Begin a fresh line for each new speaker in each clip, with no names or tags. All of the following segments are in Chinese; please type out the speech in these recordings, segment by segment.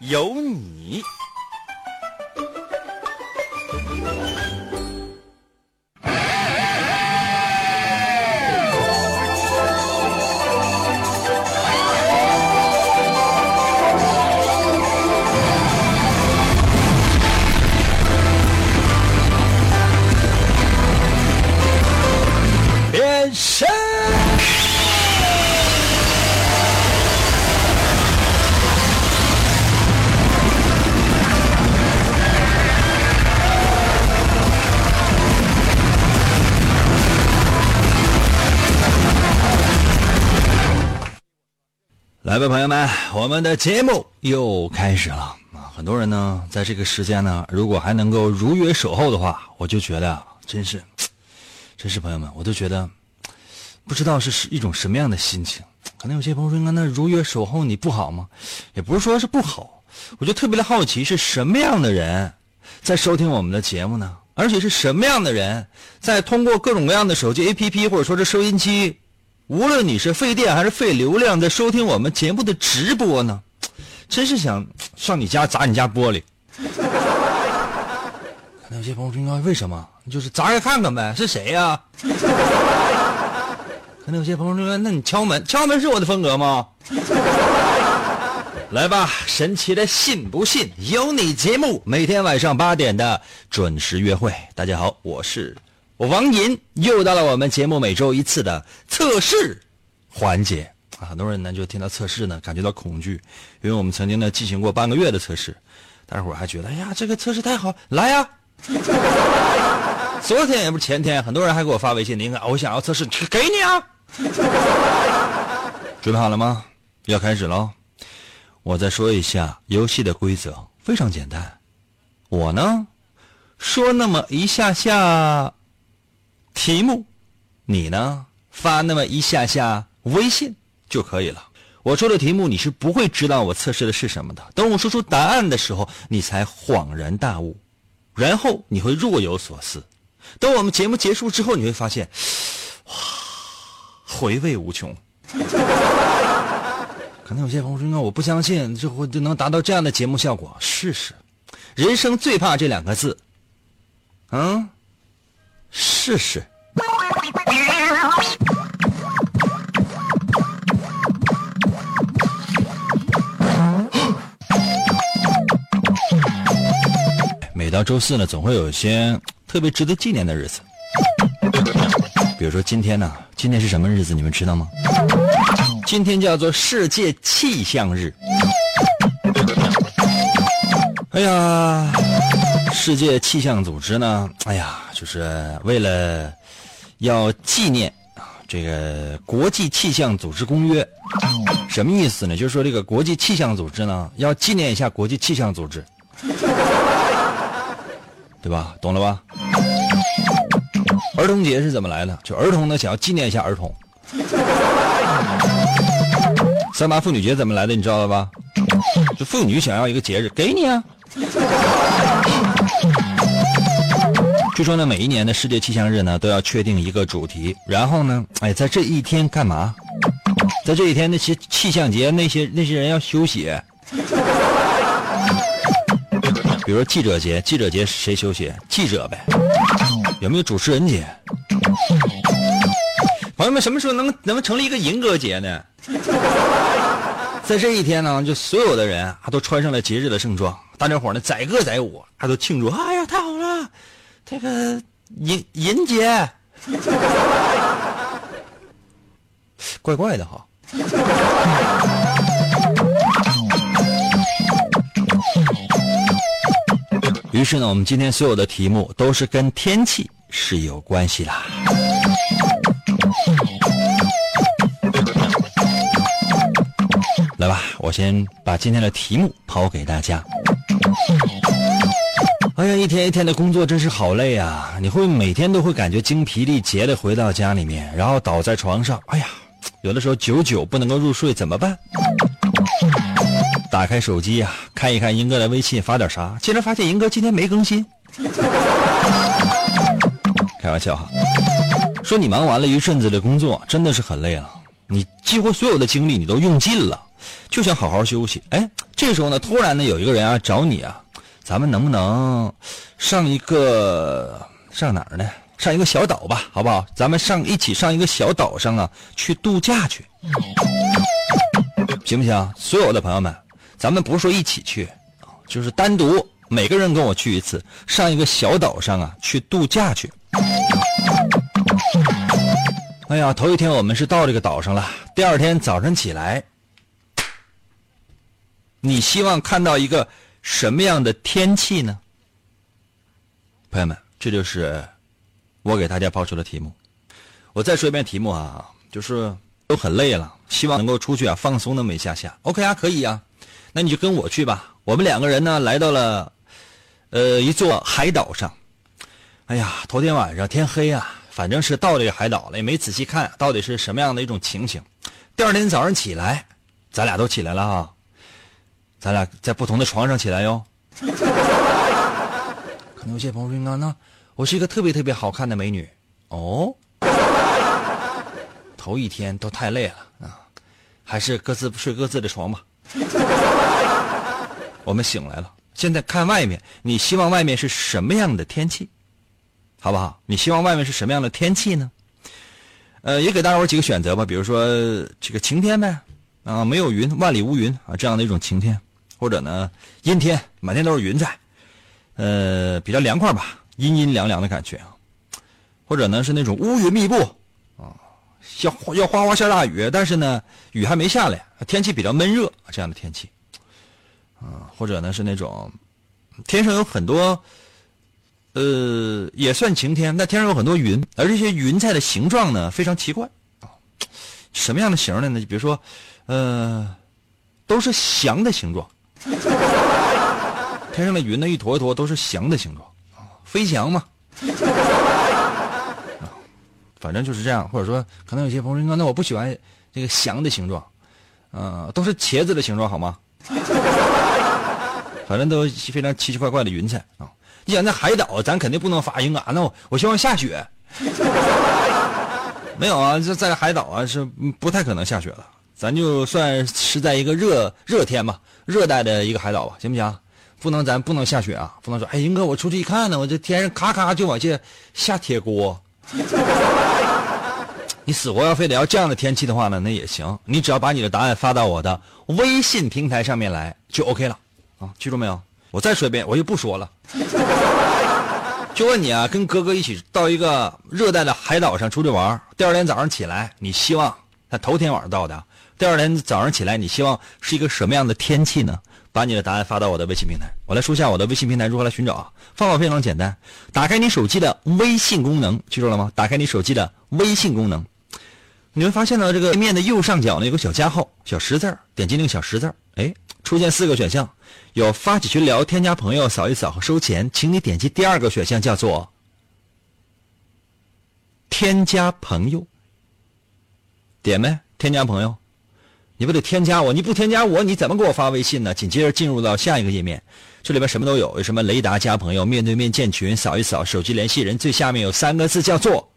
有你。我们的节目又开始了啊！很多人呢，在这个时间呢，如果还能够如约守候的话，我就觉得，真是，真是朋友们，我都觉得不知道是一种什么样的心情。可能有些朋友说，那如约守候你不好吗？也不是说是不好，我就特别的好奇，是什么样的人在收听我们的节目呢？而且是什么样的人在通过各种各样的手机 APP 或者说是收音机？无论你是费电还是费流量，在收听我们节目的直播呢，真是想上你家砸你家玻璃。可能有些朋友说，为什么？就是砸开看看呗，是谁呀、可能有些朋友说，那你敲门，敲门是我的风格吗？来吧，神奇的信不信由你节目，每天晚上八点的准时约会。大家好，我是。王银又到了我们节目每周一次的测试环节啊！很多人呢就听到测试呢感觉到恐惧，因为我们曾经呢进行过半个月的测试，大伙还觉得哎呀这个测试太好，来呀！昨天也不是前天，很多人还给我发微信，您看我想要测试，给你啊！准备好了吗？要开始喽！我再说一下游戏的规则，非常简单，我呢说那么一下下。题目，你呢发那么一下下微信就可以了。我说的题目你是不会知道我测试的是什么的。等我说出答案的时候，你才恍然大悟，然后你会若有所思。等我们节目结束之后，你会发现，哇，回味无穷。可能有些朋友说：“那我不相信，这会就能达到这样的节目效果。”试试，人生最怕这两个字，嗯。试试。每到周四呢，总会有一些特别值得纪念的日子。比如说今天呢，今天是什么日子？你们知道吗？今天叫做世界气象日。哎呀！世界气象组织呢？哎呀，就是为了要纪念啊这个国际气象组织公约，什么意思呢？就是说这个国际气象组织呢，要纪念一下国际气象组织，对吧？懂了吧？儿童节是怎么来的？就儿童呢想要纪念一下儿童。三八妇女节怎么来的？你知道了吧？就妇女想要一个节日，给你啊。据说呢，每一年的世界气象日呢，都要确定一个主题，然后呢，哎，在这一天干嘛？在这一天，那些气象节那些那些人要休息。比如记者节，记者节谁休息？记者呗。有没有主持人节？朋友们，什么时候能能成立一个银歌节呢？在这一天呢，就所有的人啊都穿上了节日的盛装，大家伙呢载歌载舞，还都庆祝。啊，这个银银姐，怪怪的哈。于是呢，我们今天所有的题目都是跟天气是有关系的。来吧，我先把今天的题目抛给大家。哎呀，一天一天的工作真是好累啊！你会每天都会感觉精疲力竭的回到家里面，然后倒在床上，哎呀，有的时候久久不能够入睡，怎么办？打开手机呀，看一看英哥的微信发点啥，竟然发现英哥今天没更新。开玩笑哈，说你忙完了一阵子的工作，真的是很累了，你几乎所有的精力你都用尽了，就想好好休息。哎，这时候呢，突然呢有一个人啊找你啊。咱们能不能上一个上哪儿呢？上一个小岛吧，好不好？咱们上一起上一个小岛上啊，去度假去，行不行？所有的朋友们，咱们不是说一起去就是单独每个人跟我去一次，上一个小岛上啊，去度假去。哎呀，头一天我们是到这个岛上了，第二天早晨起来，你希望看到一个。什么样的天气呢？朋友们，这就是我给大家抛出的题目。我再说一遍题目啊，就是都很累了，希望能够出去啊放松那么一下下。OK 啊，可以啊，那你就跟我去吧。我们两个人呢来到了呃一座海岛上。哎呀，头天晚上天黑啊，反正是到这个海岛了，也没仔细看到底是什么样的一种情形。第二天早上起来，咱俩都起来了啊。咱俩在不同的床上起来哟。可能有些朋友说：“那我是一个特别特别好看的美女哦。”头一天都太累了啊，还是各自睡各自的床吧。我们醒来了，现在看外面，你希望外面是什么样的天气？好不好？你希望外面是什么样的天气呢？呃，也给大伙几个选择吧，比如说这个晴天呗，啊，没有云，万里无云啊，这样的一种晴天。或者呢，阴天，满天都是云彩，呃，比较凉快吧，阴阴凉凉的感觉啊。或者呢，是那种乌云密布，啊，要要哗哗下大雨，但是呢，雨还没下来，天气比较闷热，这样的天气。啊，或者呢是那种天上有很多，呃，也算晴天，但天上有很多云，而这些云彩的形状呢非常奇怪啊，什么样的形的呢？就比如说，呃，都是翔的形状。天上的云呢，一坨一坨都是翔的形状，飞翔嘛。反正就是这样，或者说，可能有些朋友说，那我不喜欢这个翔的形状，嗯，都是茄子的形状，好吗？反正都非常奇奇怪怪的云彩啊。你想在海岛，咱肯定不能发音啊。那我我希望下雪。没有啊，这在海岛啊是不太可能下雪了。咱就算是在一个热热天吧。热带的一个海岛吧，行不行？不能，咱不能下雪啊！不能说，哎，英哥，我出去一看呢，我这天上咔咔就往下下铁锅。你死活要非得要这样的天气的话呢，那也行。你只要把你的答案发到我的微信平台上面来，就 OK 了啊！记住没有？我再说一遍，我就不说了。就问你啊，跟哥哥一起到一个热带的海岛上出去玩，第二天早上起来，你希望他头天晚上到的。第二天早上起来，你希望是一个什么样的天气呢？把你的答案发到我的微信平台。我来说一下我的微信平台如何来寻找啊？方法非常简单，打开你手机的微信功能，记住了吗？打开你手机的微信功能，你会发现呢，这个页面的右上角呢有个小加号、小十字点击那个小十字哎，出现四个选项，有发起群聊、添加朋友、扫一扫和收钱，请你点击第二个选项，叫做添加朋友。点没？添加朋友。你不得添加我？你不添加我，你怎么给我发微信呢？紧接着进入到下一个页面，这里边什么都有，有什么雷达加朋友、面对面建群、扫一扫、手机联系人，最下面有三个字叫做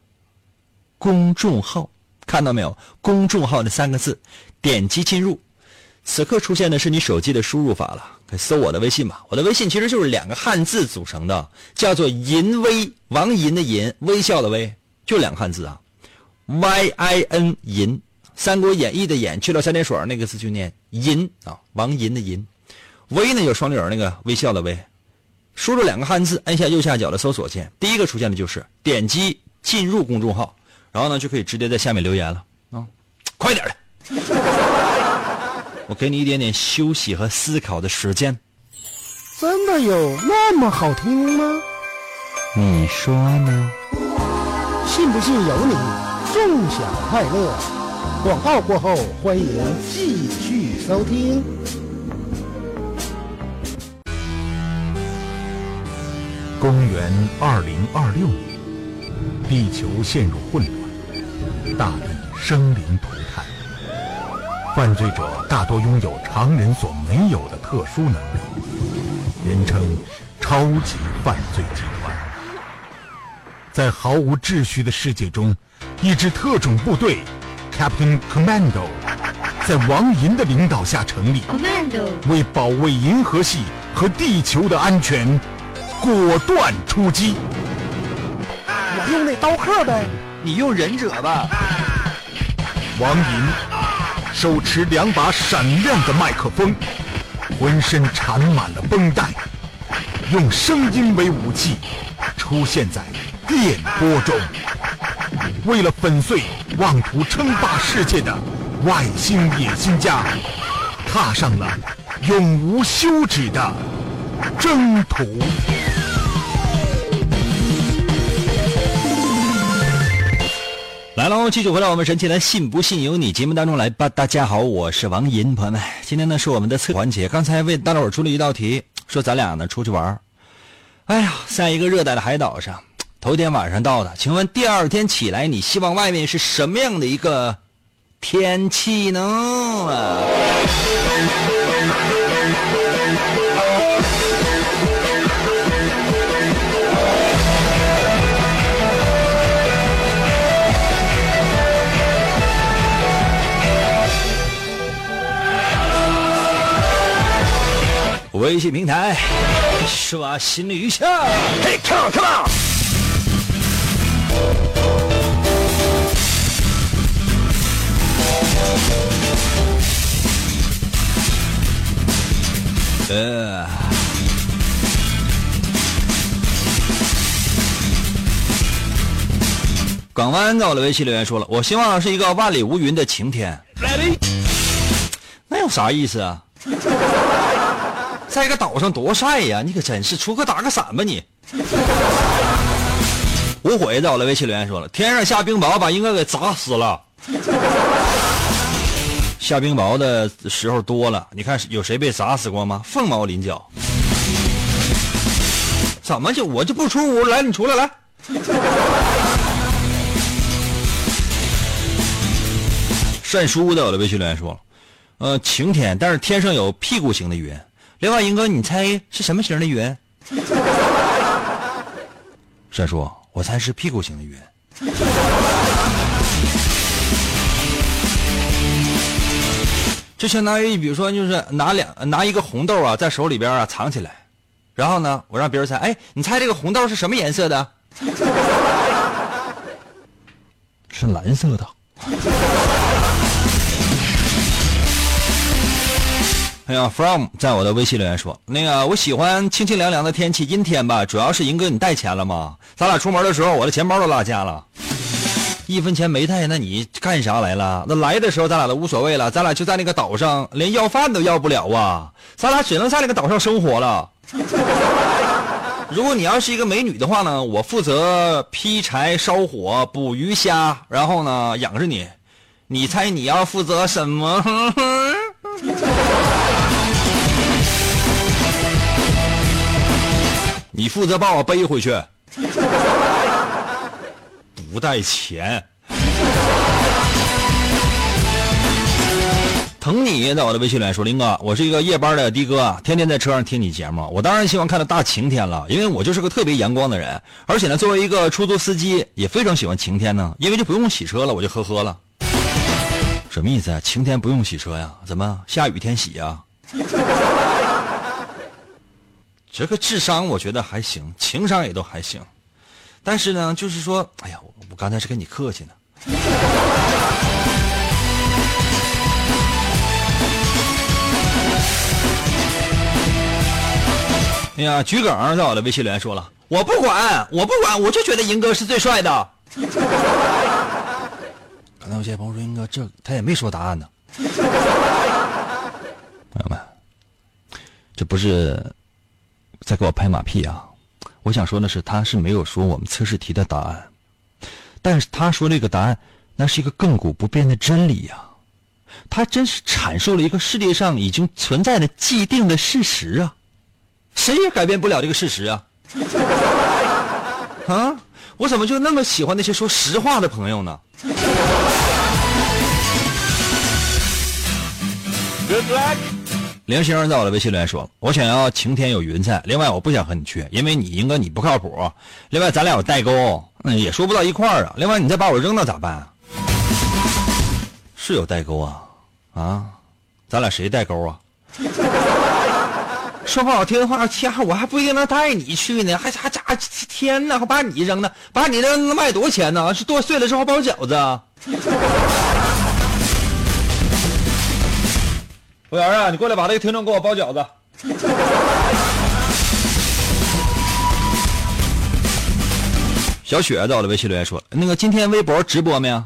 公众号，看到没有？公众号的三个字，点击进入，此刻出现的是你手机的输入法了，可以搜我的微信吧。我的微信其实就是两个汉字组成的，叫做“淫威”，王淫的淫，微笑的微，就两个汉字啊，Y I N 淫。《三国演义》的演去掉三点水那个字就念银啊，王银的银，微呢有双立人那个微笑的微，输入两个汉字，按下右下角的搜索键，第一个出现的就是点击进入公众号，然后呢就可以直接在下面留言了啊，快点的，我给你一点点休息和思考的时间。
真的有那么好听吗？
你说呢？
信不信由你，纵享快乐。广告过后，欢迎继续收听。
公元二零二六年，地球陷入混乱，大地生灵涂炭。犯罪者大多拥有常人所没有的特殊能力，人称“超级犯罪集团”。在毫无秩序的世界中，一支特种部队 ——Captain Commando，在王银的领导下成立，为保卫银河系和地球的安全。果断出击！
我用那刀客呗，
你用忍者吧。
王银手持两把闪亮的麦克风，浑身缠满了绷带，用声音为武器，出现在电波中，为了粉碎妄图称霸世界的外星野心家，踏上了永无休止的征途。
来喽，继续回到我们神奇的“信不信由你”节目当中来吧。大家好，我是王银，朋友们，今天呢是我们的测环节。刚才为大伙出了一道题，说咱俩呢出去玩哎呀，在一个热带的海岛上，头天晚上到的，请问第二天起来，你希望外面是什么样的一个天气呢？微信平台刷新一下，Hey come on come on！呃，港湾在我的微信留言说了，我希望是一个万里无云的晴天。那有啥意思啊？在一个岛上多晒呀！你可真是出个打个伞吧你。无悔在我的微信留言说了，天上下冰雹把英哥给砸死了。下冰雹的时候多了，你看有谁被砸死过吗？凤毛麟角。怎么就我就不出屋来？你出来来。善书在我的微信留言说了，呃，晴天，但是天上有屁股型的云。另外，英哥，你猜是什么型的云？帅叔，我猜是屁股型的圆。就相当于，比如说，就是拿两拿一个红豆啊，在手里边啊藏起来，然后呢，我让别人猜，哎，你猜这个红豆是什么颜色的？是蓝色的。哎呀，from 在我的微信留言说，那个我喜欢清清凉凉的天气，阴天吧，主要是银哥你带钱了吗？咱俩出门的时候，我的钱包都落家了，一分钱没带，那你干啥来了？那来的时候咱俩都无所谓了，咱俩就在那个岛上，连要饭都要不了啊，咱俩只能在那个岛上生活了。如果你要是一个美女的话呢，我负责劈柴、烧火、捕鱼虾，然后呢养着你，你猜你要负责什么？你负责把我背回去，不带钱。疼你在我的微信里说，林哥，我是一个夜班的的哥，天天在车上听你节目。我当然希望看到大晴天了，因为我就是个特别阳光的人。而且呢，作为一个出租司机，也非常喜欢晴天呢，因为就不用洗车了，我就呵呵了。什么意思啊？晴天不用洗车呀？怎么下雨天洗呀？这个智商我觉得还行，情商也都还行，但是呢，就是说，哎呀，我刚才是跟你客气呢。哎呀，桔梗在我的微信留言说了，我不管，我不管，我就觉得银哥是最帅的。刚才有些朋友说，银哥这他也没说答案呢。朋友们，这不是。在给我拍马屁啊！我想说的是，他是没有说我们测试题的答案，但是他说那个答案，那是一个亘古不变的真理呀！他真是阐述了一个世界上已经存在的既定的事实啊！谁也改变不了这个事实啊！啊，我怎么就那么喜欢那些说实话的朋友呢？Good luck.？林先生在我的微信留言说：“我想要晴天有云彩，另外我不想和你去，因为你应该你不靠谱。另外咱俩有代沟，嗯，也说不到一块儿啊。另外你再把我扔了咋办？是有代沟啊，啊，咱俩谁代沟啊？说不好听的话，天，我还不一定能带你去呢，还还咋？天哪，还把你扔了，把你扔能卖多少钱呢？是剁碎了之后包饺子。”服务员啊，你过来把这个听众给我包饺子。小雪在我的微信留言说：“那个今天微博直播没有？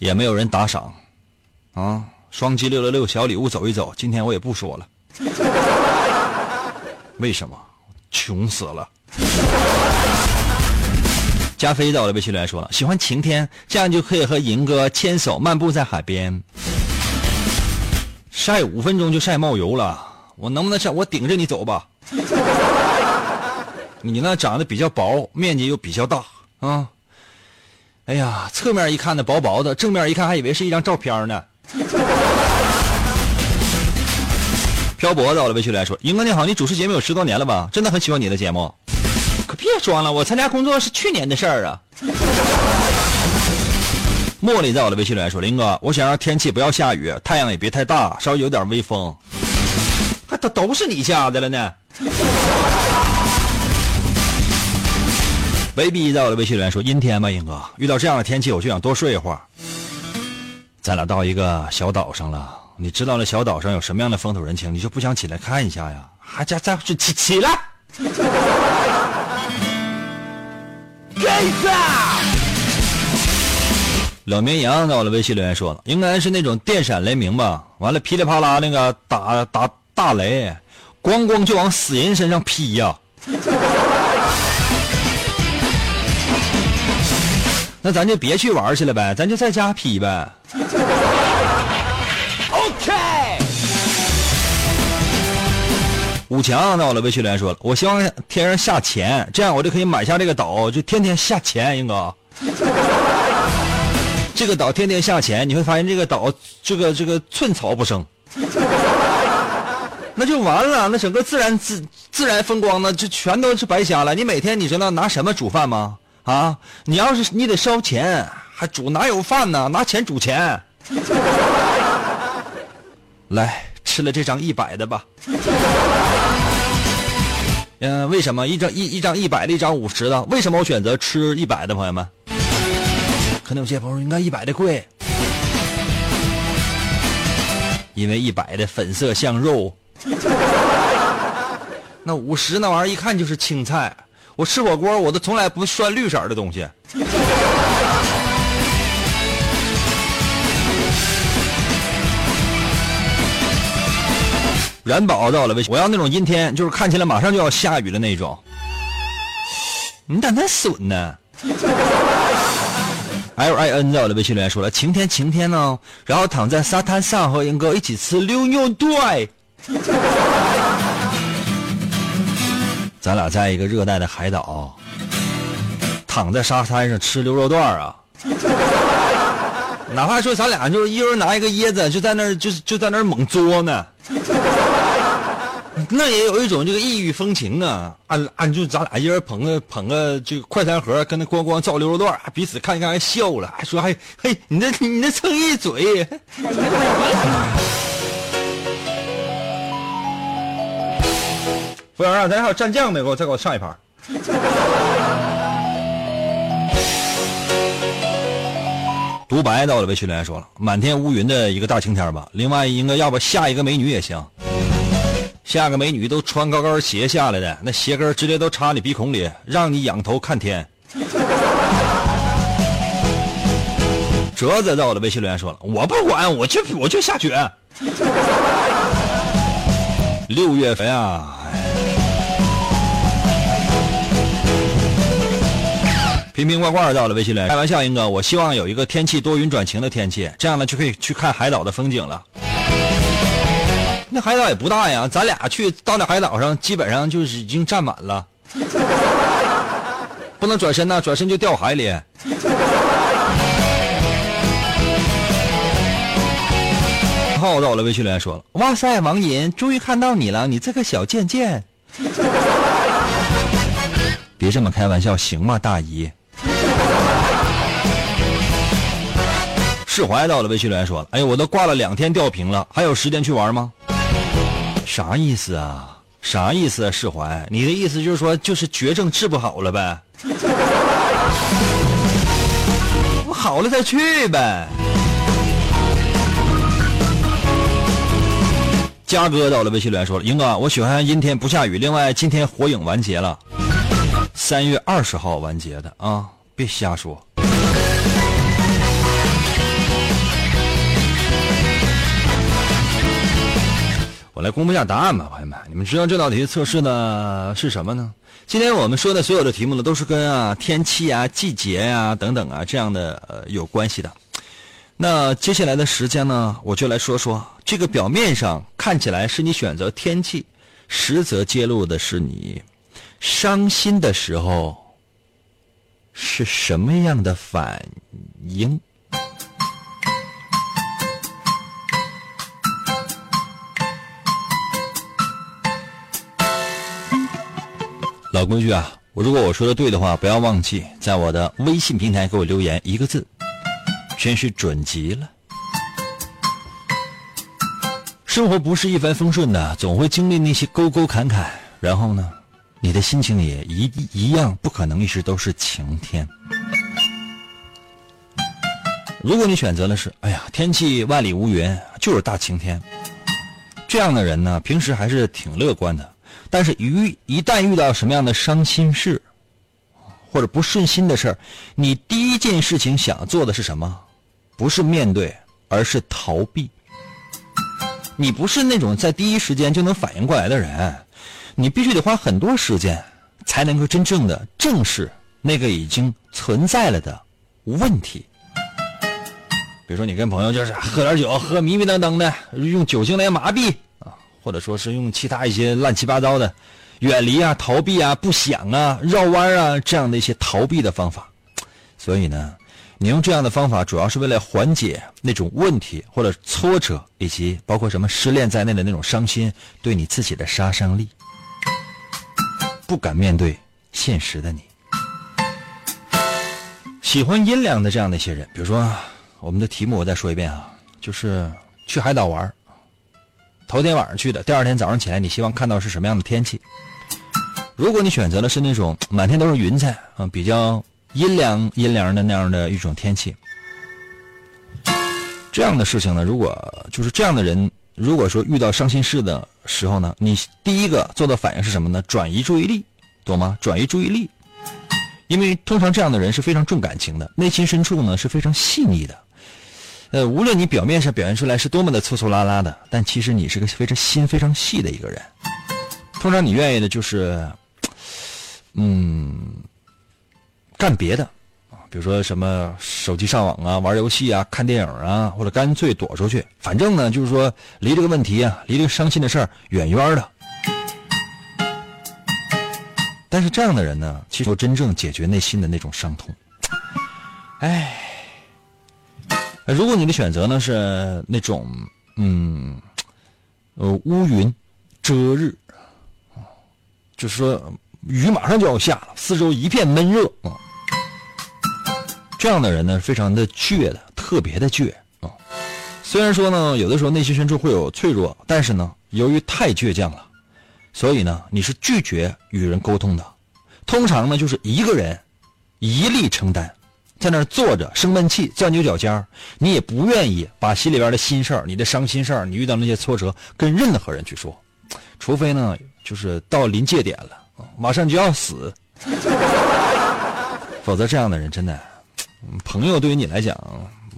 也没有人打赏，啊，双击六六六小礼物走一走。今天我也不说了，为什么？穷死了。”加菲在我的微信留言说了：“喜欢晴天，这样就可以和银哥牵手漫步在海边。”晒五分钟就晒冒油了，我能不能晒？我顶着你走吧。你那长得比较薄，面积又比较大啊。哎呀，侧面一看呢薄薄的，正面一看还以为是一张照片呢。漂泊到了微信来说：“英哥你好，你主持节目有十多年了吧？真的很喜欢你的节目。可别装了，我参加工作是去年的事儿啊。”茉莉在我的微信里说：“林哥，我想让天气不要下雨，太阳也别太大，稍微有点微风。还都都是你家的了呢。”威 B 在我的微信里说：“阴天吧，英哥，遇到这样的天气，我就想多睡一会儿。咱俩到一个小岛上了，你知道那小岛上有什么样的风土人情，你就不想起来看一下呀？还加再起起来。”给他。冷绵羊在我的微信留言说了，应该是那种电闪雷鸣吧。完了，噼里啪啦那个打打大雷，咣咣就往死人身上劈呀。那咱就别去玩去了呗，咱就在家劈呗。OK。五强在我的微信留言说了，我希望天上下钱，这样我就可以买下这个岛，就天天下钱，英哥。这个岛天天下钱，你会发现这个岛这个这个寸草不生，那就完了，那整个自然自自然风光呢，就全都是白瞎了。你每天你知道拿什么煮饭吗？啊，你要是你得烧钱，还煮哪有饭呢？拿钱煮钱。来吃了这张一百的吧。嗯，为什么一张一一张一百的，一张五十的？为什么我选择吃一百的，朋友们？可能有些朋友应该一百的贵，因为一百的粉色像肉，那五十那玩意儿一看就是青菜。我吃火锅我都从来不涮绿色的东西。元宝到了微信，我要那种阴天，就是看起来马上就要下雨的那种。你咋那损呢？L I N 在我的微信留言说了：“晴天晴天呢，然后躺在沙滩上和英哥一起吃溜肉段。咱俩在一个热带的海岛，躺在沙滩上吃溜肉段啊！哪怕说咱俩就一人拿一个椰子，就在那儿就就在那儿猛嘬呢。”那也有一种这个异域风情啊！俺俺就咱俩一人捧个捧个这个快餐盒，跟那咣咣照溜肉段，彼此看一看还笑了，还说还嘿，你那你那蹭一嘴。服务员啊，咱还有蘸酱没？给我再给我上一盘。独白到了，微信留言说了，满天乌云的一个大晴天吧。另外，应该要不下一个美女也行。下个美女都穿高跟鞋下来的，那鞋跟直接都插你鼻孔里，让你仰头看天。哲子在我的微信留言说了，我不管，我就我就下雪。六月份啊，瓶瓶罐罐到了微信留言，开玩笑，英哥，我希望有一个天气多云转晴的天气，这样呢就可以去看海岛的风景了。那海岛也不大呀，咱俩去到那海岛上，基本上就是已经占满了。不能转身呐，转身就掉海里。浩到了微信留言说了：“哇塞，王银，终于看到你了，你这个小贱贱。”别这么开玩笑行吗，大姨？释怀到了微信留言说了：“哎呦，我都挂了两天吊瓶了，还有时间去玩吗？”啥意思啊？啥意思啊？释怀，你的意思就是说，就是绝症治不好了呗？我好了再去呗。嘉哥到了微信留言说了：“英哥，我喜欢阴天不下雨。另外，今天火影完结了，三月二十号完结的啊，别瞎说。”我来公布一下答案吧，朋友们，你们知道这道题测试的是什么呢？今天我们说的所有的题目呢，都是跟啊天气啊、季节呀等等啊这样的呃有关系的。那接下来的时间呢，我就来说说这个表面上看起来是你选择天气，实则揭露的是你伤心的时候是什么样的反应。老规矩啊，我如果我说的对的话，不要忘记在我的微信平台给我留言一个字。真是准极了。生活不是一帆风顺的，总会经历那些沟沟坎坎。然后呢，你的心情也一一样，不可能一直都是晴天。如果你选择的是，哎呀，天气万里无云，就是大晴天，这样的人呢，平时还是挺乐观的。但是，一一旦遇到什么样的伤心事，或者不顺心的事儿，你第一件事情想做的是什么？不是面对，而是逃避。你不是那种在第一时间就能反应过来的人，你必须得花很多时间，才能够真正的正视那个已经存在了的问题。比如说，你跟朋友就是喝点酒，喝迷迷瞪瞪的，用酒精来麻痹，或者说是用其他一些乱七八糟的，远离啊、逃避啊、不想啊、绕弯啊这样的一些逃避的方法。所以呢。你用这样的方法，主要是为了缓解那种问题或者挫折，以及包括什么失恋在内的那种伤心对你自己的杀伤力。不敢面对现实的你，喜欢阴凉的这样的一些人，比如说我们的题目，我再说一遍啊，就是去海岛玩，头天晚上去的，第二天早上起来，你希望看到是什么样的天气？如果你选择的是那种满天都是云彩啊，比较。阴凉阴凉的那样的一种天气，这样的事情呢，如果就是这样的人，如果说遇到伤心事的时候呢，你第一个做的反应是什么呢？转移注意力，懂吗？转移注意力，因为通常这样的人是非常重感情的，内心深处呢是非常细腻的。呃，无论你表面上表现出来是多么的粗粗拉拉的，但其实你是个非常心非常细的一个人。通常你愿意的就是，嗯。干别的，啊，比如说什么手机上网啊、玩游戏啊、看电影啊，或者干脆躲出去。反正呢，就是说离这个问题啊，离这个伤心的事儿远远的。但是这样的人呢，其实真正解决内心的那种伤痛。哎，如果你的选择呢是那种嗯，呃，乌云遮日，就是说雨马上就要下了，四周一片闷热啊。这样的人呢，非常的倔的，特别的倔啊。虽然说呢，有的时候内心深处会有脆弱，但是呢，由于太倔强了，所以呢，你是拒绝与人沟通的。通常呢，就是一个人一力承担，在那儿坐着生闷气，钻牛角尖你也不愿意把心里边的心事儿、你的伤心事儿、你遇到那些挫折跟任何人去说，除非呢，就是到临界点了，马上就要死，否则这样的人真的。朋友对于你来讲，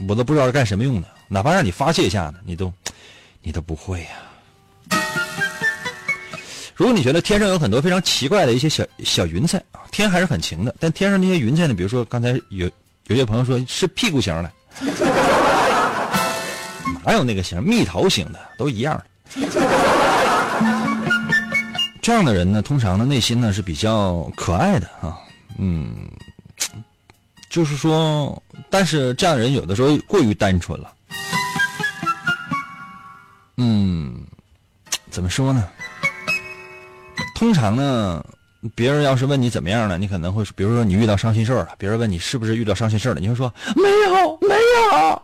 我都不知道是干什么用的。哪怕让你发泄一下呢，你都，你都不会呀。如果你觉得天上有很多非常奇怪的一些小小云彩啊，天还是很晴的，但天上那些云彩呢，比如说刚才有有些朋友说是屁股型的，哪有那个型？蜜桃型的都一样。这样的人呢，通常呢内心呢是比较可爱的啊，嗯，就是说，但是这样的人有的时候过于单纯了，嗯，怎么说呢？通常呢，别人要是问你怎么样了，你可能会，比如说你遇到伤心事了，别人问你是不是遇到伤心事了，你会说没有，没有，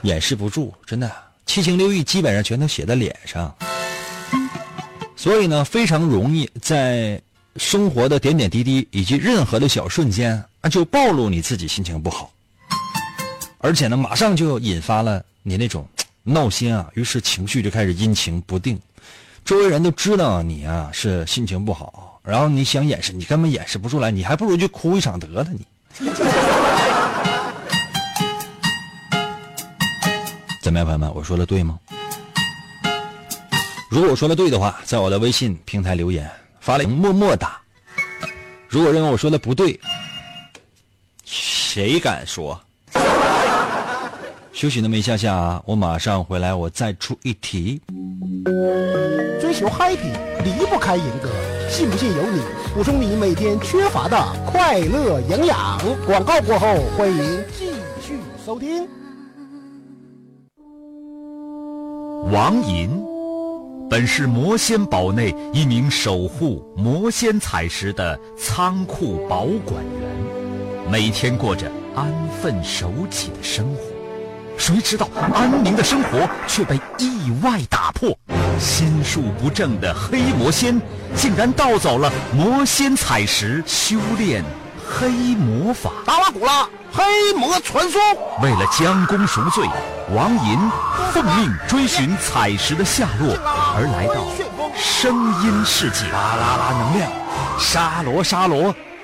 掩饰不住，真的，七情六欲基本上全都写在脸上。所以呢，非常容易在生活的点点滴滴以及任何的小瞬间啊，就暴露你自己心情不好，而且呢，马上就引发了你那种闹心啊，于是情绪就开始阴晴不定，周围人都知道你啊是心情不好，然后你想掩饰，你根本掩饰不出来，你还不如就哭一场得了你。怎么样，朋友们，我说的对吗？如果我说的对的话，在我的微信平台留言，发了么么哒。如果认为我说的不对，谁敢说？休息那么一下下啊，我马上回来，我再出一题。
追求 happy 离不开赢哥，信不信由你。补充你每天缺乏的快乐营养。广告过后，欢迎继续收听。
王银。本是魔仙堡内一名守护魔仙彩石的仓库保管员，每天过着安分守己的生活。谁知道安宁的生活却被意外打破，心术不正的黑魔仙竟然盗走了魔仙彩石，修炼黑魔法。
达拉古拉，黑魔传说。
为了将功赎罪。王银奉命追寻彩石的下落，而来到声音世界。
巴啦啦！能量，沙罗沙罗，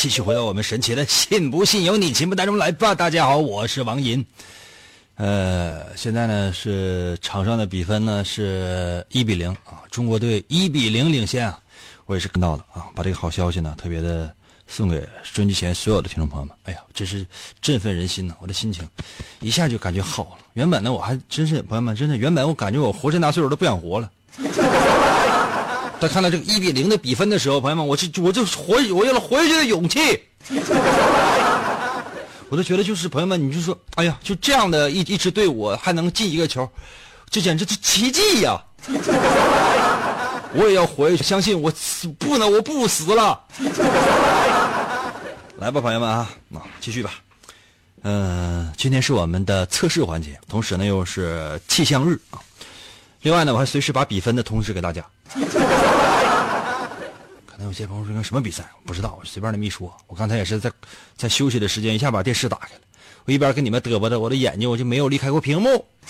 继续回到我们神奇的“信不信由你”节目当中来吧。大家好，我是王银。呃，现在呢是场上的比分呢是一比零啊，中国队一比零领先啊，我也是看到了啊，把这个好消息呢特别的送给收音机前所有的听众朋友们。哎呀，真是振奋人心呐！我的心情一下就感觉好了。原本呢我还真是朋友们，真的原本我感觉我活这大岁数都不想活了。在看到这个一比零的比分的时候，朋友们，我就我就活我有了活下去的勇气。我都觉得就是朋友们，你就说，哎呀，就这样的一一支队伍还能进一个球，这简直是奇迹呀！我也要活下去，相信我死不能，我不死了。来吧，朋友们啊，那继续吧。嗯，今天是我们的测试环节，同时呢又是气象日啊。另外呢，我还随时把比分的通知给大家。可能有些朋友说什么比赛？不知道，我随便那么一说。我刚才也是在在休息的时间，一下把电视打开了。我一边跟你们嘚啵的，我的眼睛我就没有离开过屏幕。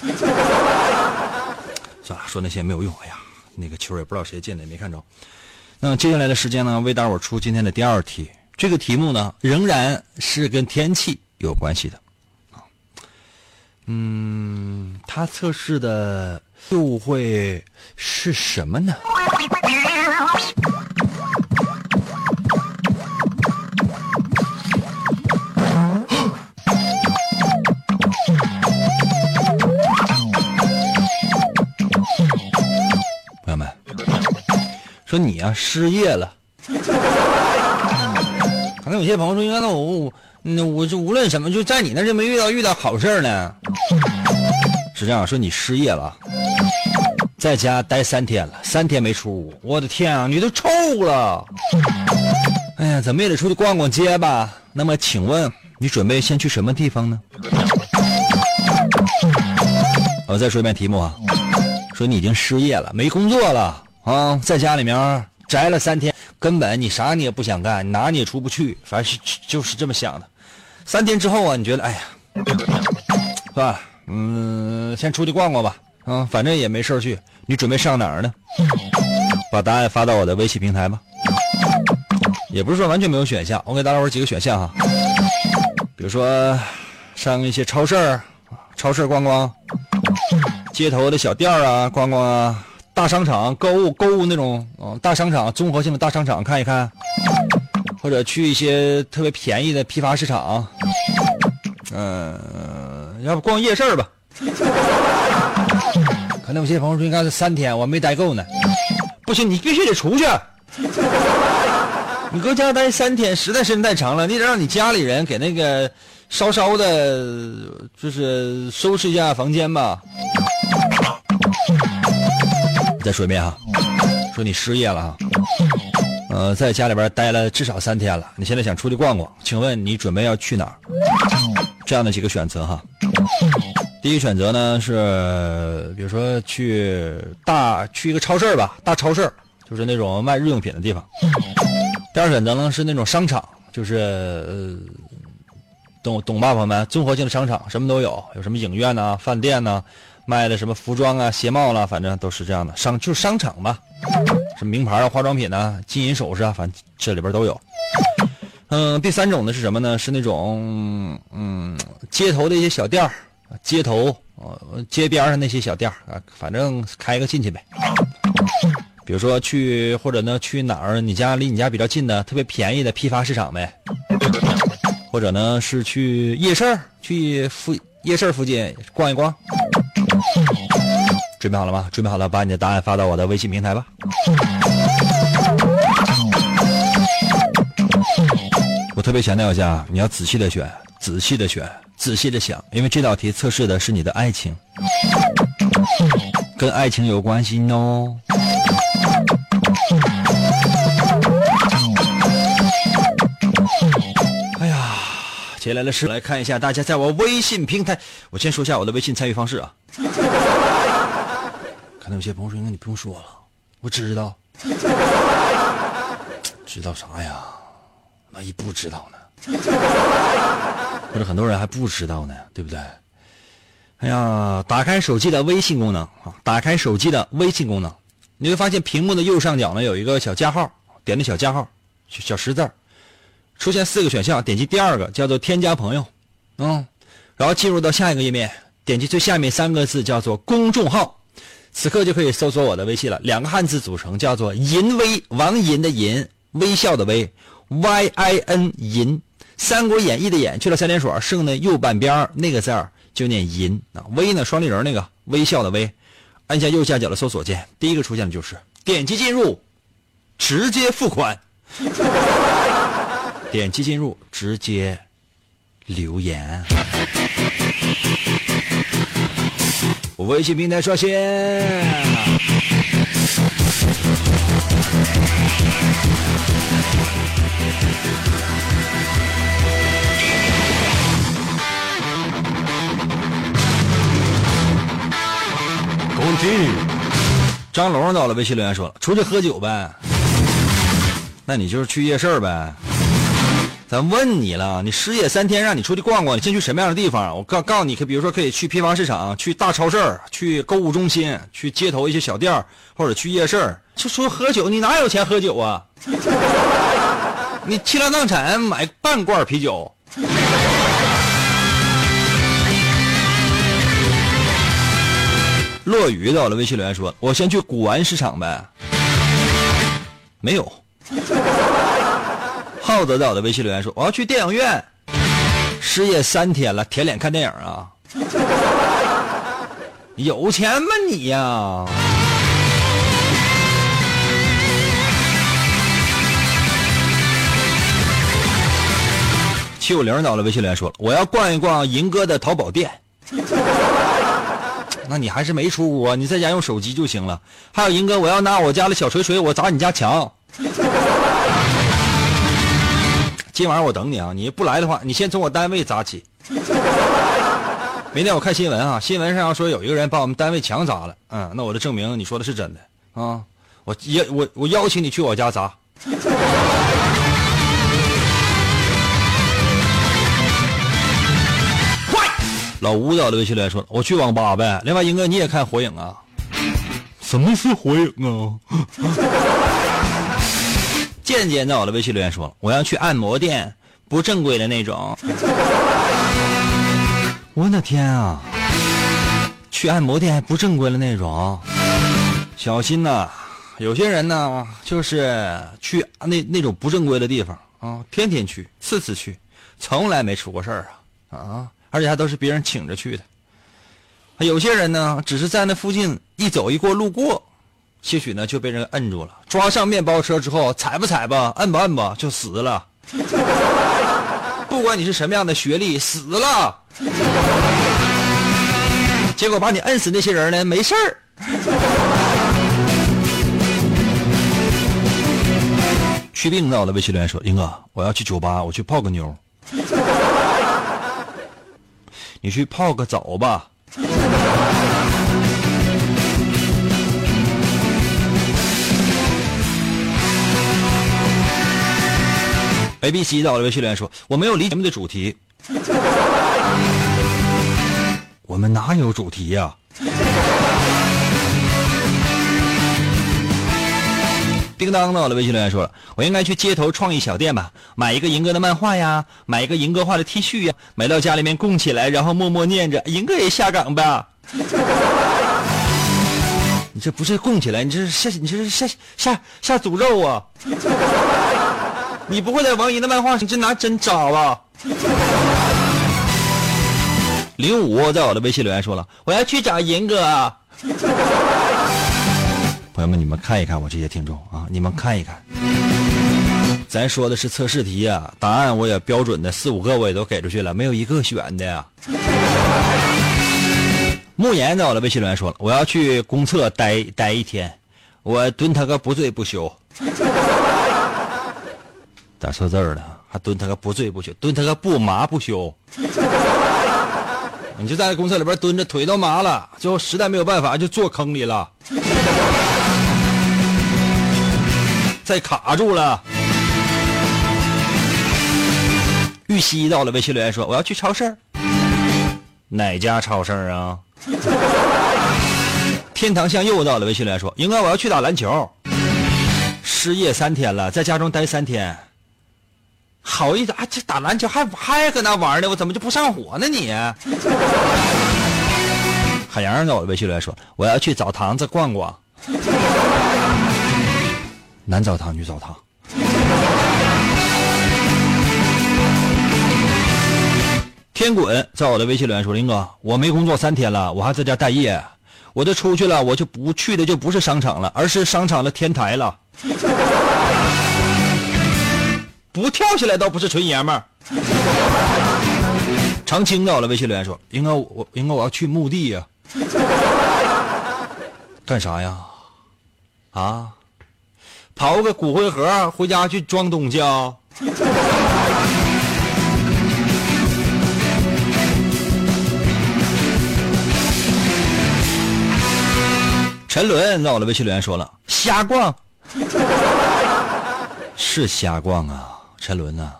算了，说那些没有用。哎呀，那个球也不知道谁进的，也没看着。那接下来的时间呢，为大伙出今天的第二题。这个题目呢，仍然是跟天气有关系的。啊，嗯，它测试的又会是什么呢？朋友们说你啊失业了，可能有些朋友说，那我那我就无论什么，就在你那就没遇到遇到好事呢。是这样说，你失业了，在家待三天了，三天没出屋，我的天啊，你都臭了。哎呀，怎么也得出去逛逛街吧？那么，请问你准备先去什么地方呢？我再说一遍题目啊，说你已经失业了，没工作了。啊，在家里面宅了三天，根本你啥你也不想干，哪你也出不去，反正是就是这么想的。三天之后啊，你觉得哎呀，算了，嗯，先出去逛逛吧。嗯，反正也没事去。你准备上哪儿呢？把答案发到我的微信平台吧。也不是说完全没有选项，我给大家伙几个选项哈。比如说，上一些超市超市逛逛，街头的小店啊逛逛啊，大商场购物购物那种，嗯，大商场综合性的大商场看一看，或者去一些特别便宜的批发市场，嗯，要不逛夜市吧。可能有些朋友说应该是三天，我没待够呢。不行，你必须得出去。你搁家待三天，实在时间太长了，你得让你家里人给那个稍稍的，就是收拾一下房间吧。再说一遍哈，说你失业了哈，呃，在家里边待了至少三天了，你现在想出去逛逛，请问你准备要去哪儿？这样的几个选择哈。第一个选择呢是，比如说去大去一个超市吧，大超市就是那种卖日用品的地方。第二选择呢是那种商场，就是呃，懂懂吧，朋友们，综合性的商场什么都有，有什么影院呐、饭店呐，卖的什么服装啊、鞋帽啦，反正都是这样的商，就是商场吧，什么名牌啊、化妆品呐、金银首饰啊，反正这里边都有。嗯，第三种呢是什么呢？是那种嗯街头的一些小店儿。街头，呃，街边上那些小店啊，反正开个进去呗。比如说去，或者呢去哪儿？你家离你家比较近的，特别便宜的批发市场呗。或者呢是去夜市，去附夜市附近逛一逛。准备好了吗？准备好了，把你的答案发到我的微信平台吧。我特别强调一下，你要仔细的选，仔细的选。仔细的想，因为这道题测试的是你的爱情，跟爱情有关系哦。哎呀，接下来的是来看一下大家在我微信平台，我先说一下我的微信参与方式啊。可能有些朋友说：“那你不用说了，我知道，知道啥呀？万一不知道呢？”或者很多人还不知道呢，对不对？哎呀，打开手机的微信功能啊，打开手机的微信功能，你会发现屏幕的右上角呢有一个小加号，点那小加号，小十字出现四个选项，点击第二个叫做添加朋友，嗯，然后进入到下一个页面，点击最下面三个字叫做公众号，此刻就可以搜索我的微信了，两个汉字组成，叫做银微，王银的银，微笑的微，Y I N 银。《三国演义》的演去了三点水，剩的右半边那个字儿就念银啊。微呢，双立人那个微笑的微，按下右下角的搜索键，第一个出现的就是点击进入，直接付款。点击进入，直接留言。我微信平台刷新。张龙到了，微信留言说了：“出去喝酒呗，那你就是去夜市呗。咱问你了，你失业三天，让你出去逛逛，你先去什么样的地方？我告告诉你，可比如说可以去批发市场，去大超市，去购物中心，去街头一些小店或者去夜市。就说喝酒，你哪有钱喝酒啊？你倾家荡产买半罐啤酒。”落雨到了，微信留言说：“我先去古玩市场呗。”没有。浩德到的微信留言说：“我要去电影院。”失业三天了，舔脸看电影啊？有钱吗你呀？七五零到了，微信留言说：“我要逛一逛银哥的淘宝店。”那你还是没出屋，你在家用手机就行了。还有银哥，我要拿我家的小锤锤，我砸你家墙。今晚上我等你啊！你不来的话，你先从我单位砸起。明天我看新闻啊，新闻上说有一个人把我们单位墙砸了。嗯，那我就证明你说的是真的啊！我邀我我邀请你去我家砸。老吴在我的微信留言说：“我去网吧呗。”另外，英哥你也看火影啊？什么是火影啊？渐渐在我的微信留言说：“我要去按摩店，不正规的那种。”我的天啊！去按摩店还不正规的那种，小心呐！有些人呢，就是去那那种不正规的地方啊，天天去，次次去，从来没出过事儿啊啊！而且还都是别人请着去的。有些人呢，只是在那附近一走一过路过，兴许呢就被人摁住了，抓上面包车之后，踩吧踩吧，摁吧摁吧，就死了。不管你是什么样的学历，死了。结果把你摁死那些人呢，没事儿。去病在我的微信留言说：“英哥，我要去酒吧，我去泡个妞。”你去泡个澡吧。A B C 在我的微信留言说：“我没有理节目的主题。”我们哪有主题呀？叮当在我的微信留言说了：“我应该去街头创意小店吧，买一个银哥的漫画呀，买一个银哥画的 T 恤呀，买到家里面供起来，然后默默念着银哥也下岗吧。你这不是供起来，你这是下，你这是下下下诅咒啊！你不会在王银的漫画，你这拿针扎吧？零五在我的微信留言说了：“我要去找银哥。”啊朋友们，你们看一看我这些听众啊，你们看一看，咱说的是测试题呀，答案我也标准的四五个我也都给出去了，没有一个选的呀。慕言在我的微信留言说了：“我要去公厕待待一天，我蹲他个不醉不休。”打错字了，还蹲他个不醉不休，蹲他个不麻不休。你就在公厕里边蹲着，腿都麻了，最后实在没有办法，就坐坑里了，再卡住了。玉溪到了，微信留言说：“我要去超市。”哪家超市啊？天堂向右到了，微信留言说：“应该我要去打篮球。”失业三天了，在家中待三天。好意思啊！这打篮球还还搁那玩呢？我怎么就不上火呢？你海洋在我的微信留言说：“我要去澡堂子逛逛。”男澡堂、女澡堂。天滚在我的微信里面说：“林哥，我没工作三天了，我还在家待业。我这出去了，我就不去的就不是商场了，而是商场的天台了。”不跳下来倒不是纯爷们儿。长青到了，微信留言说：“应该我应该我要去墓地呀，干啥呀？啊，刨个骨灰盒回家去装东西啊？” 陈伦在我的微信留言说了：“瞎逛，是瞎逛啊。”陈伦呐，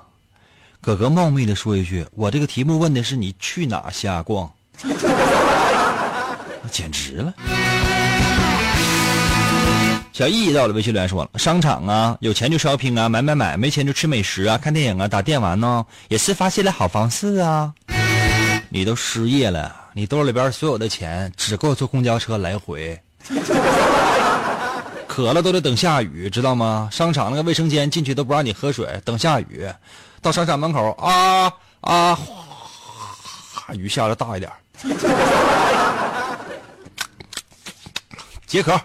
哥哥冒昧的说一句，我这个题目问的是你去哪瞎逛，简直了。小易到了微信留言说了，商场啊，有钱就 shopping 啊，买买买，没钱就吃美食啊，看电影啊，打电玩呢，也是发泄的好方式啊。你都失业了，你兜里边所有的钱只够坐公交车来回。渴了都得等下雨，知道吗？商场那个卫生间进去都不让你喝水，等下雨。到商场门口啊啊，雨下的大一点，解渴。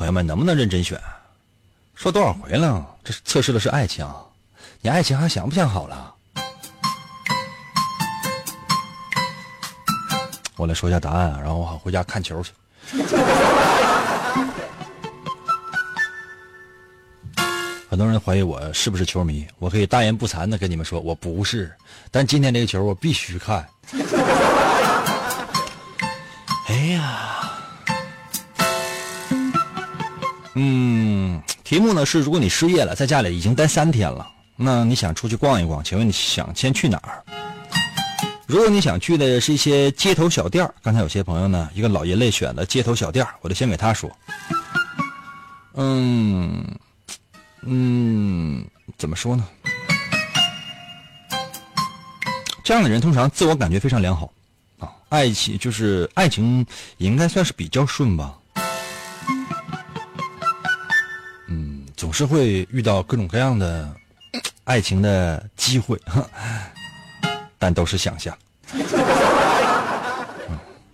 朋友们，能不能认真选？说多少回了？这测试的是爱情，你爱情还想不想好了？我来说一下答案，然后我好回家看球去。很多人怀疑我是不是球迷，我可以大言不惭的跟你们说，我不是。但今天这个球我必须看。哎呀，嗯，题目呢是：如果你失业了，在家里已经待三天了，那你想出去逛一逛，请问你想先去哪儿？如果你想去的是一些街头小店刚才有些朋友呢，一个老爷类选的街头小店我就先给他说，嗯嗯，怎么说呢？这样的人通常自我感觉非常良好，啊，爱情就是爱情应该算是比较顺吧，总是会遇到各种各样的爱情的机会。但都是想象，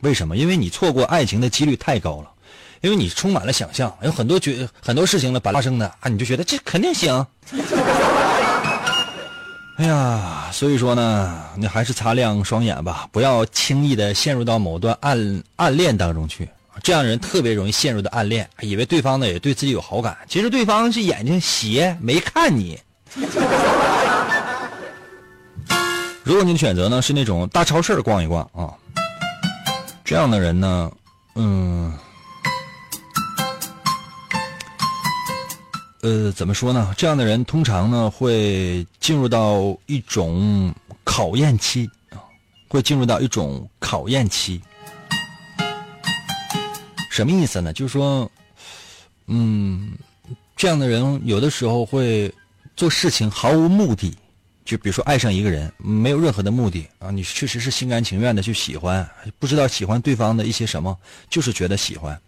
为什么？因为你错过爱情的几率太高了，因为你充满了想象，有很多觉很多事情呢，发生的啊，你就觉得这肯定行。哎呀，所以说呢，你还是擦亮双眼吧，不要轻易的陷入到某段暗暗恋当中去。这样人特别容易陷入的暗恋，以为对方呢也对自己有好感，其实对方是眼睛斜没看你。如果你的选择呢是那种大超市逛一逛啊，这样的人呢，嗯，呃，怎么说呢？这样的人通常呢会进入到一种考验期啊，会进入到一种考验期。什么意思呢？就是说，嗯，这样的人有的时候会做事情毫无目的。就比如说爱上一个人，没有任何的目的啊，你确实是心甘情愿的去喜欢，不知道喜欢对方的一些什么，就是觉得喜欢。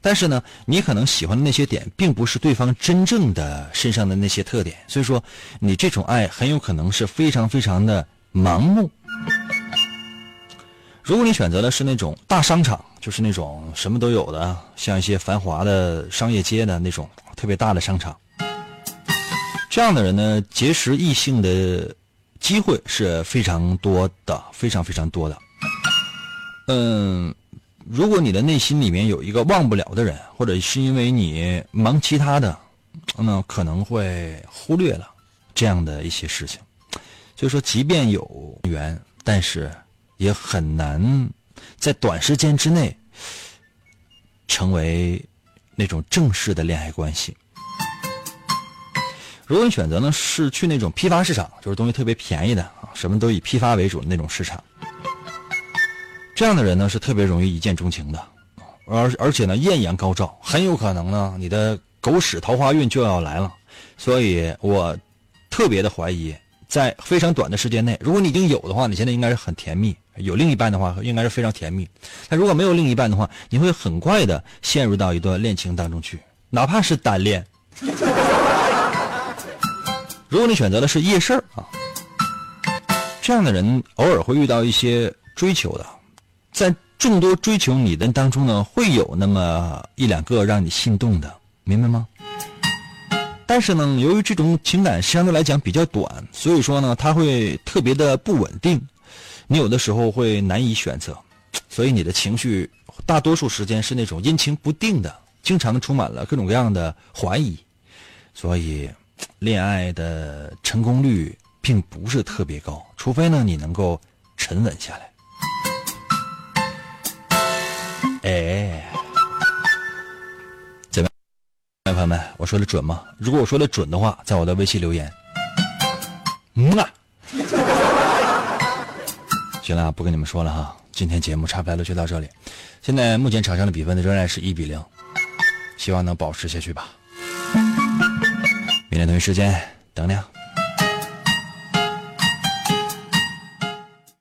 但是呢，你可能喜欢的那些点，并不是对方真正的身上的那些特点，所以说你这种爱很有可能是非常非常的盲目。如果你选择的是那种大商场，就是那种什么都有的，像一些繁华的商业街的那种特别大的商场。这样的人呢，结识异性的机会是非常多的，非常非常多的。嗯，如果你的内心里面有一个忘不了的人，或者是因为你忙其他的，那可能会忽略了这样的一些事情。所以说，即便有缘，但是也很难在短时间之内成为那种正式的恋爱关系。如果你选择呢是去那种批发市场，就是东西特别便宜的啊，什么都以批发为主的那种市场，这样的人呢是特别容易一见钟情的，而而且呢艳阳高照，很有可能呢你的狗屎桃花运就要来了，所以我特别的怀疑，在非常短的时间内，如果你已经有的话，你现在应该是很甜蜜，有另一半的话应该是非常甜蜜，但如果没有另一半的话，你会很快的陷入到一段恋情当中去，哪怕是单恋。如果你选择的是夜市啊，这样的人偶尔会遇到一些追求的，在众多追求你的当中呢，会有那么一两个让你心动的，明白吗？但是呢，由于这种情感相对来讲比较短，所以说呢，它会特别的不稳定，你有的时候会难以选择，所以你的情绪大多数时间是那种阴晴不定的，经常充满了各种各样的怀疑，所以。恋爱的成功率并不是特别高，除非呢你能够沉稳下来。哎，怎么样，朋友们？我说的准吗？如果我说的准的话，在我的微信留言。嗯啊。行了，不跟你们说了哈，今天节目差不多就到这里。现在目前场上的比分呢仍然是一比零，希望能保持下去吧。明天同一时间等你啊。